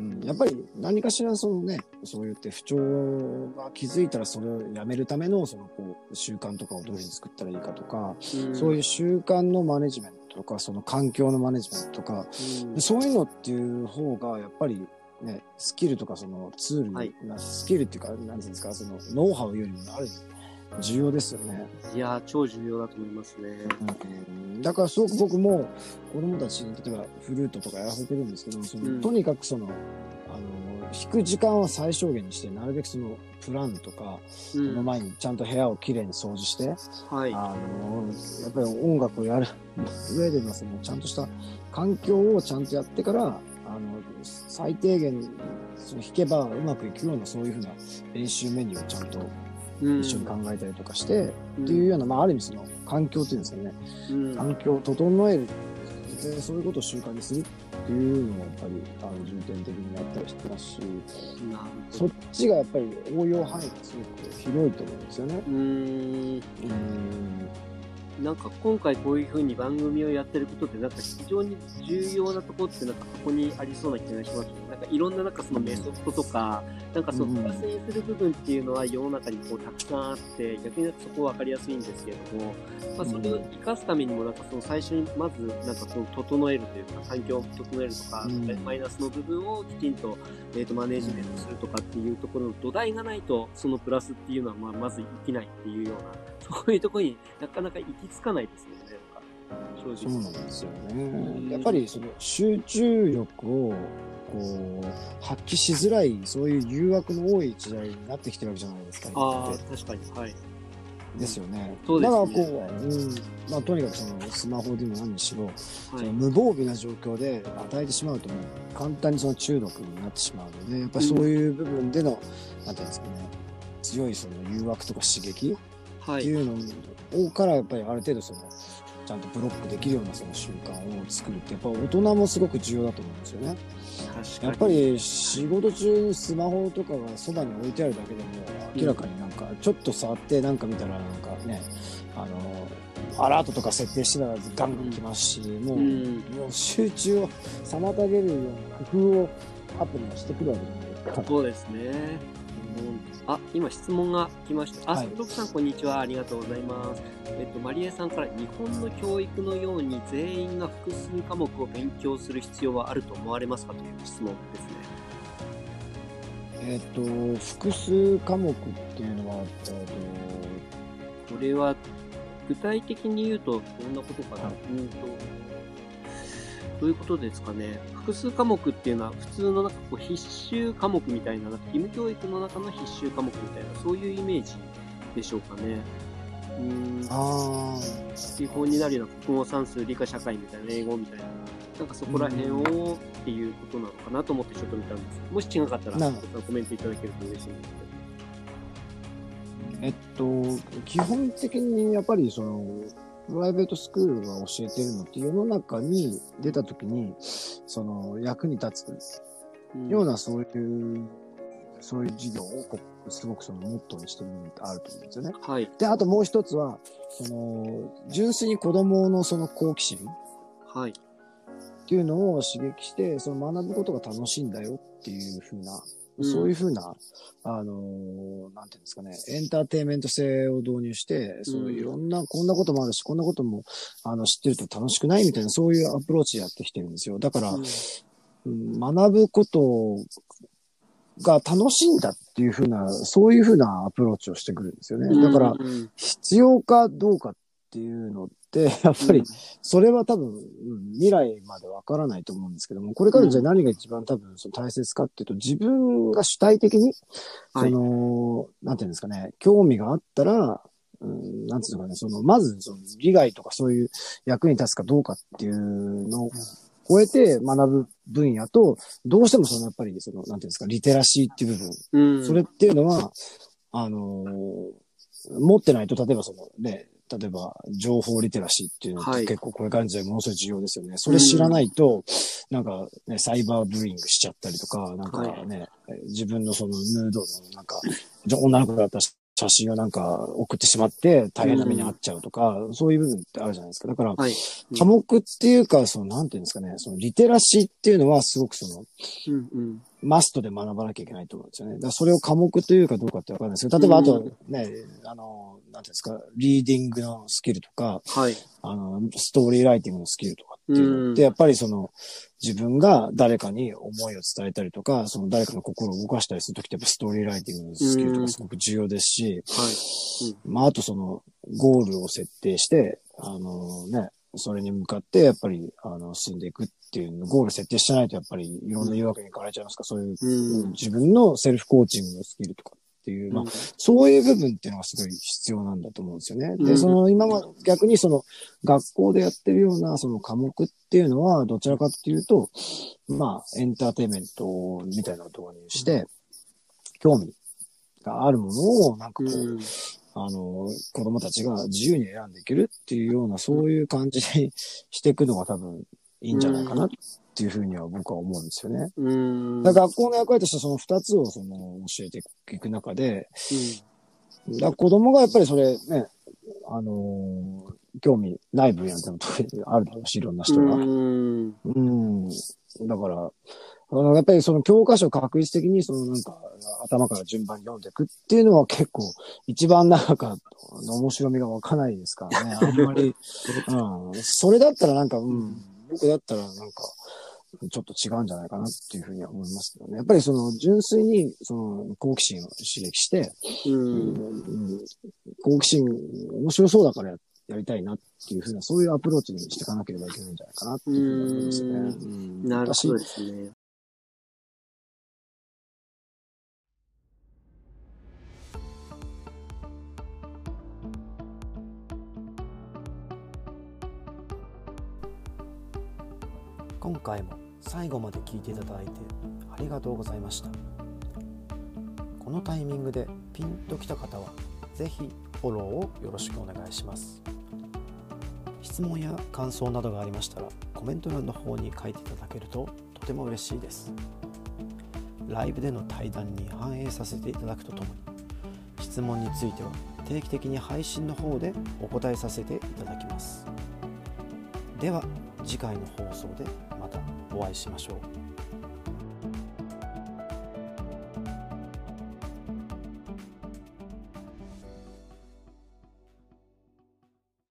うん、やっぱり何かしらそのね、そう言って不調が気づいたらそれをやめるためのそのこう習慣とかをどういうふうに作ったらいいかとか、うん。そういう習慣のマネジメントとか、その環境のマネジメントとか、うん。でそういうのっていう方がやっぱりね、スキルとかそのツール、はい。なスキルっていうか、なんていうんですか、そのノウハウよりもある重要ですよね。いやー、超重要だと思いますね。うんだからすごく僕も子供たちに例えばフルートとかやらせてるんですけどその、うんとにかくそのあの弾く時間は最小限にしてなるべくそのプランとか、うそのん。前にちゃんと部屋をきれいに掃除して、はい。あのやっぱり音楽をやる上でのそのちゃんとした環境をちゃんとやってからあの最低限その弾けばうまくいくようなそういうふうな練習メニューをちゃんとうん一緒に考えたりとかして、っていうような、まあ、ある意味その環境っていうんですかねうん。環境を整えるでそういうことを習慣にするっていうのもやっぱりあの重点的にやったりしてますしそっ。ちがやっぱり応用範囲がすごく広いと思うんですよね。うーん。うんなんか今回こういう風に番組をやってることで、なんか非常に重要なところってなんかここにありそうな気がします。ね。なんかいろんななんかそのメソッドとか、なんかそのうん。達成する部分っていうのは世の中にこうたくさんあって、逆になんかそこは分かりやすいんですけれども、まあそれを活かすためにもなんかその最初にまずなんかその整えるというか、環境を整えるとか、うん。マイナスの部分をきちんと,、えー、とマネジメントするとかっていうところの土台がないと、そのプラスっていうのはまあまず生きないっていうような、そういうところになかなか行き着かないですよね、なんか正そう直。なんですようんね。やっぱりその集中力をこう発揮しづらいそういう誘惑の多い時代になってきてるわけじゃないですか。ああ今って、確かに、はい。ですよね。そうですねだからこう、うん、まあとにかくそのスマホでも何にしろ、はいその。無防備な状況で与えてしまうと簡単にその中毒になってしまうので、やっぱりそういう部分での、なんていうんですかね、強いその誘惑とか刺激はい。っていうのをからやっぱりある程度そのちゃんとブロックできるようなその習慣を作るってやっぱ大人もすごく重要だと思うんですよね。確かに。やっぱり仕事中にスマホとかがそばに置いてあるだけでも明らかになんかちょっと触ってなんか見たらなんかねあのアラートとか設定してたらガンガン来ますし、もううん。もう集中を妨げるような工夫をアプリがしてくるわけじゃないですか。そうですね。うんあ、今質問が来ました。あ、はいさんこんにちは。ありがとうございます。えっと、マリエさんから日本の教育のように全員が複数科目を勉強する必要はあると思われますかという質問ですね。えっ、と複数科目っていうのは、えこれは具体的に言うとどんなことかな、はいうんとどういうことですかね？複数科目っていうのは普通のなんかこう必修科目みたいななんか義務教育の中の必修科目みたいなそういうイメージでしょうかね？うーん。基本になるような国語算数理科社会みたいな英語みたいななんかそこら辺をっていうことなのかなと思ってちょっと見たんですもし違かったらなコメントいただけると嬉しいんですけど。えっと、基本的にやっぱりその、プライベートスクールが教えてるのって世の中に出た時に、その役に立つ。うん。ようなそういう、そういう授業をすごくそのモットーにしてるのってあると思うんですよね。はい。で、あともう一つは、その、純粋に子供のその好奇心。はい。っていうのを刺激して、その学ぶことが楽しいんだよっていうふうな、うんそういうふうな、あのーなんていうんですかね、エンターテインメント性を導入して、そのうん。いろんな、こんなこともあるし、こんなことも、あの、知ってると楽しくないみたいな、そういうアプローチでやってきてるんですよ。だから、うん。うん学ぶことが楽しいんだっていうふうな、そういうふうなアプローチをしてくるんですよね。だから、必要かどうかっていうのって、やっぱり、それは多分、うん未来までわからないと思うんですけども、これからじゃあ何が一番多分その大切かっていうと、自分が主体的に、はい。その、なんていうんですかね、興味があったら、うん、なんていうのかね、その、まず、その、利害とかそういう役に立つかどうかっていうのを超えて学ぶ分野と、どうしてもその、やっぱり、その、なんていうんですか、リテラシーっていう部分、うん。それっていうのは、あのー持ってないと、例えばそのね、例えば情報リテラシーっていうのっはいて結構これからの時代ものすごい重要ですよね。それ知らないと、なんかね、サイバーブーイングしちゃったりとか、なんかね、自分のそのヌードのなんか、女の子だったら写真をなんか送ってしまって大変な目に遭っちゃうとか、そういう部分ってあるじゃないですか。だから、はい。科目っていうか、その、なんていうんですかね、その、リテラシーっていうのはすごくその、うんうん。マストで学ばなきゃいけないと思うんですよね。だからそれを科目というかどうかってわかんないですけど、例えばあとね、あの、なんていうんですか、リーディングのスキルとか、はい。あの、ストーリーライティングのスキルとかっていうのやっぱりその、自分が誰かに思いを伝えたりとか、その誰かの心を動かしたりするときってやっぱストーリーライティングのスキルとかすごく重要ですし、はい。まああとその、ゴールを設定して、あのね、それに向かってやっぱり、あの、進んでいくっていうの、ゴール設定してないとやっぱりいろんな誘惑に行かれちゃいますか？ら、そういう、うん。自分のセルフコーチングのスキルとかっていう、まあ、そういう部分っていうのがすごい必要なんだと思うんですよね。で、うん。その今ま逆にその学校でやってるようなその科目っていうのはどちらかっていうと、まあエンターテインメントみたいなところにして、興味があるものをなんかこう、うん。あの、子供たちが自由に選んでいけるっていうようなそういう感じにしていくのが多分いいんじゃないかなっていうふうには僕は思うんですよね。うん。だから学校の役割としてはその二つをその教えていく中で、だから子供がやっぱりそれね、あのー興味ない分野でもあるだろうし、いろんな人が。うん。うん。だから、あの、やっぱりその教科書を確実的にそのなんか頭から順番に読んでいくっていうのは結構一番なんか面白みがわかないですからね。あんまり、うん。それだったらなんか、うん。僕だったらなんか、ちょっと違うんじゃないかなっていうふうには思いますけどね。やっぱりその純粋にその好奇心を刺激して、う。うんん好奇心面白そうだからややりたいなっていうふうな、そういうアプローチにしていかなければいけないんじゃないかなっていうふうに思いますよね。うんなるほ私どですね。今回も最後まで聞いていただいてありがとうございました。このタイミングでピンときた方は是非フォローをよろしくお願いします。質問や感想などがありましたらコメント欄の方に書いていただけるととても嬉しいです。ライブでの対談に反映させていただくとともに質問については定期的に配信の方でお答えさせていただきます。では次回の放送でお会いしましょう。